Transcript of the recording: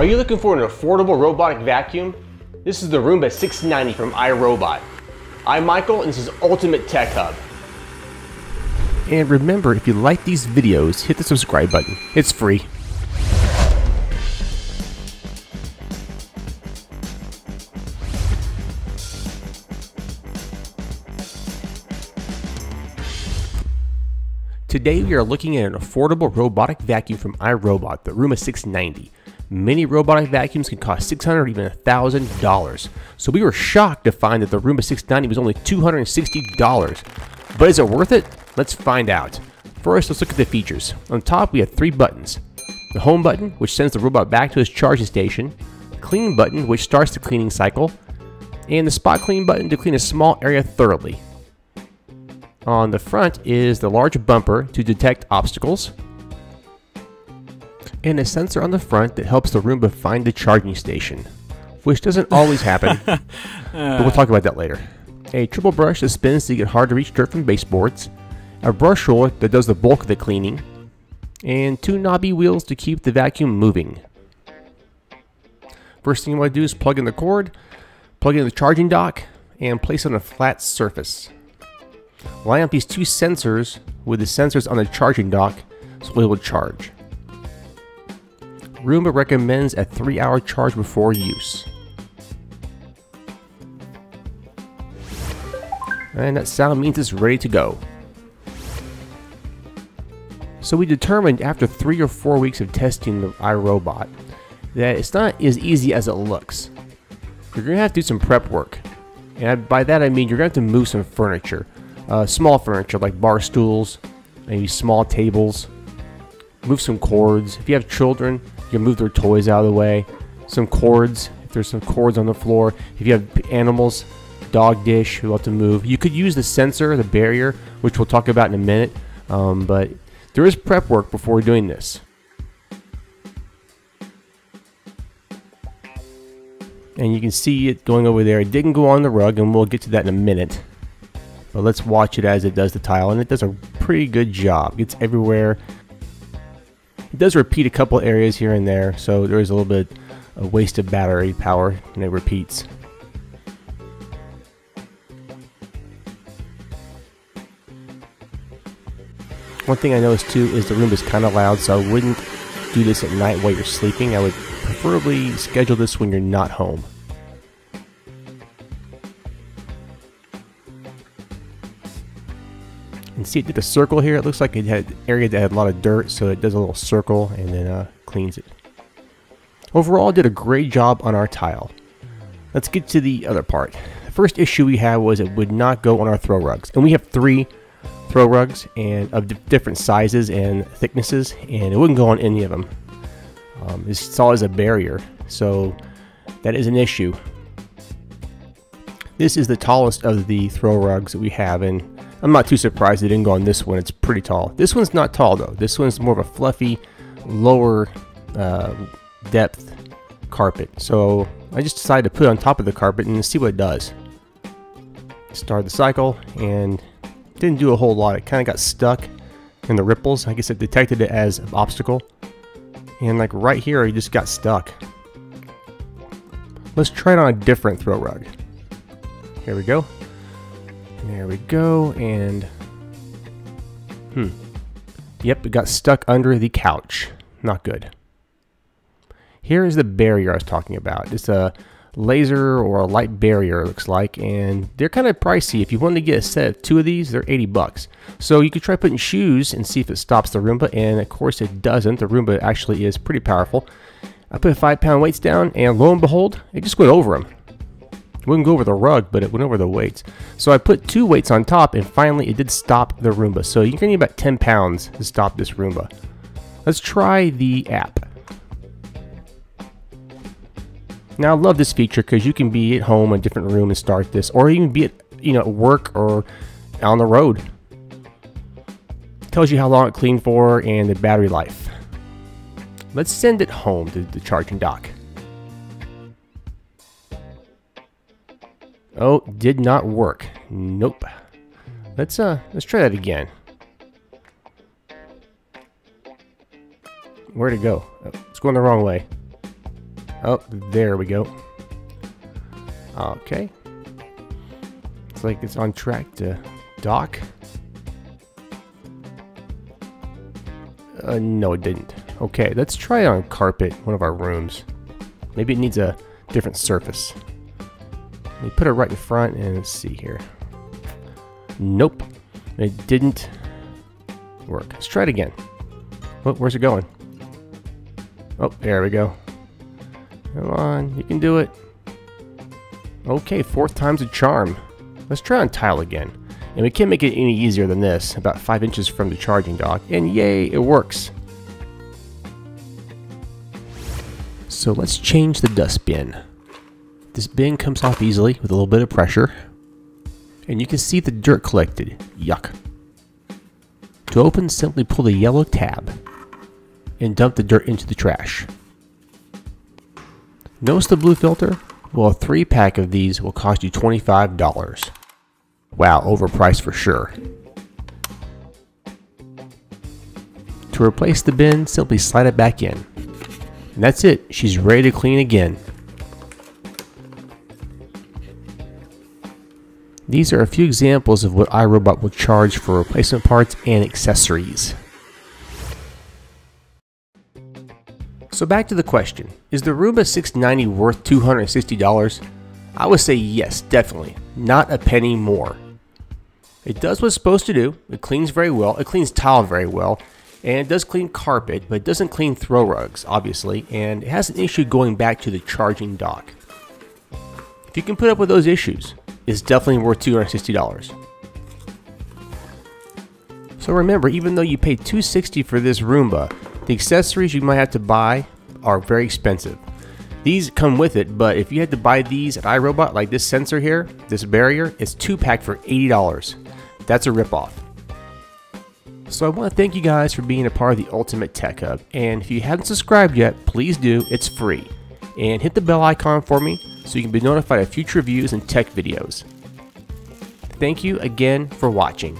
Are you looking for an affordable robotic vacuum? This is the Roomba 690 from iRobot. I'm Michael and this is Ultimate Tech Hub. And remember, if you like these videos, hit the subscribe button. It's free. Today we are looking at an affordable robotic vacuum from iRobot, the Roomba 690. Many robotic vacuums can cost $600 or even $1,000. So we were shocked to find that the Roomba 690 was only $260. But is it worth it? Let's find out. First, let's look at the features. On top, we have three buttons. The home button, which sends the robot back to its charging station. Clean button, which starts the cleaning cycle. And the spot clean button to clean a small area thoroughly. On the front is the large bumper to detect obstacles, and a sensor on the front that helps the Roomba find the charging station, which doesn't always happen, but we'll talk about that later. A triple brush that spins to get hard to reach dirt from baseboards, a brush roller that does the bulk of the cleaning, and two knobby wheels to keep the vacuum moving. First thing you want to do is plug in the cord, plug in the charging dock, and place it on a flat surface. Line up these two sensors with the sensors on the charging dock so it will charge. Roomba recommends a 3 hour charge before use. And that sound means it's ready to go. So we determined after 3 or 4 weeks of testing the iRobot that it's not as easy as it looks. You're going to have to do some prep work. And by that I mean you're going to have to move some furniture uh, small furniture like bar stools, maybe small tables. Move some cords. If you have children, you can move their toys out of the way. Some cords, if there's some cords on the floor. If you have animals, dog dish, you have to move. You could use the sensor, the barrier, which we'll talk about in a minute. Um, but there is prep work before doing this. And you can see it going over there. It didn't go on the rug, and we'll get to that in a minute. But let's watch it as it does the tile, and it does a pretty good job. It gets everywhere. Does repeat a couple areas here and there, so there is a little bit of wasted battery power, and it repeats. One thing I noticed too is the room is kind of loud, so I wouldn't do this at night while you're sleeping. I would preferably schedule this when you're not home. See it did a circle here. It looks like it had area that had a lot of dirt, so it does a little circle and then uh, cleans it. Overall, did a great job on our tile. Let's get to the other part. The first issue we had was it would not go on our throw rugs. And we have three throw rugs and of different sizes and thicknesses, and it wouldn't go on any of them. Um, it saw as a barrier, so that is an issue. This is the tallest of the throw rugs that we have, and I'm not too surprised it didn't go on this one. It's pretty tall. This one's not tall though. This one's more of a fluffy, lower uh, depth carpet. So I just decided to put it on top of the carpet and see what it does. Start the cycle and didn't do a whole lot. It kind of got stuck in the ripples. I guess it detected it as an obstacle. And like right here, it just got stuck. Let's try it on a different throw rug. Here we go. There we go, and... Hmm. Yep, it got stuck under the couch. Not good. Here is the barrier I was talking about. It's a laser or a light barrier, looks like, and they're kind of pricey. If you want to get a set of two of these, they're 80 bucks. So you could try putting shoes and see if it stops the Roomba, and of course it doesn't. The Roomba actually is pretty powerful. I put five pound weights down, and lo and behold, it just went over them. It wouldn't go over the rug, but it went over the weights. So I put two weights on top, and finally it did stop the Roomba. So going to need about 10 pounds to stop this Roomba. Let's try the app. Now I love this feature because you can be at home in a different room and start this, or even be at you know at work or on the road. Tells you how long it cleaned for and the battery life. Let's send it home to the charging dock. Oh, did not work. Nope. Let's uh let's try that again. Where'd it go? Oh, it's going the wrong way. Oh, there we go. Okay. It's like it's on track to dock. Uh, no, it didn't. Okay, let's try on carpet, one of our rooms. Maybe it needs a different surface. We put it right in front and let's see here. Nope, it didn't work. Let's try it again. Oh, where's it going? Oh, there we go. Come on, you can do it. Okay, fourth time's a charm. Let's try on tile again. And we can't make it any easier than this, about 5 inches from the charging dock, and yay, it works. So let's change the dust bin. This bin comes off easily with a little bit of pressure, and you can see the dirt collected. Yuck. To open, simply pull the yellow tab and dump the dirt into the trash. Notice the blue filter? Well, a 3 pack of these will cost you $25. Wow, overpriced for sure. To replace the bin, simply slide it back in. And that's it, she's ready to clean again. These are a few examples of what iRobot will charge for replacement parts and accessories. So back to the question, is the Roomba 690 worth $260? I would say yes, definitely, not a penny more. It does what it's supposed to do, it cleans very well, it cleans tile very well, and it does clean carpet, but it doesn't clean throw rugs, obviously, and it has an issue going back to the charging dock. If you can put up with those issues, it's definitely worth $260. So remember, even though you pay $260 for this Roomba, the accessories you might have to buy are very expensive. These come with it, but if you had to buy these at iRobot, like this sensor here, this barrier, it's two pack for $80. That's a ripoff. So I want to thank you guys for being a part of the Ultimate Tech Hub, and if you haven't subscribed yet, please do, it's free. And hit the bell icon for me so you can be notified of future reviews and tech videos. Thank you again for watching.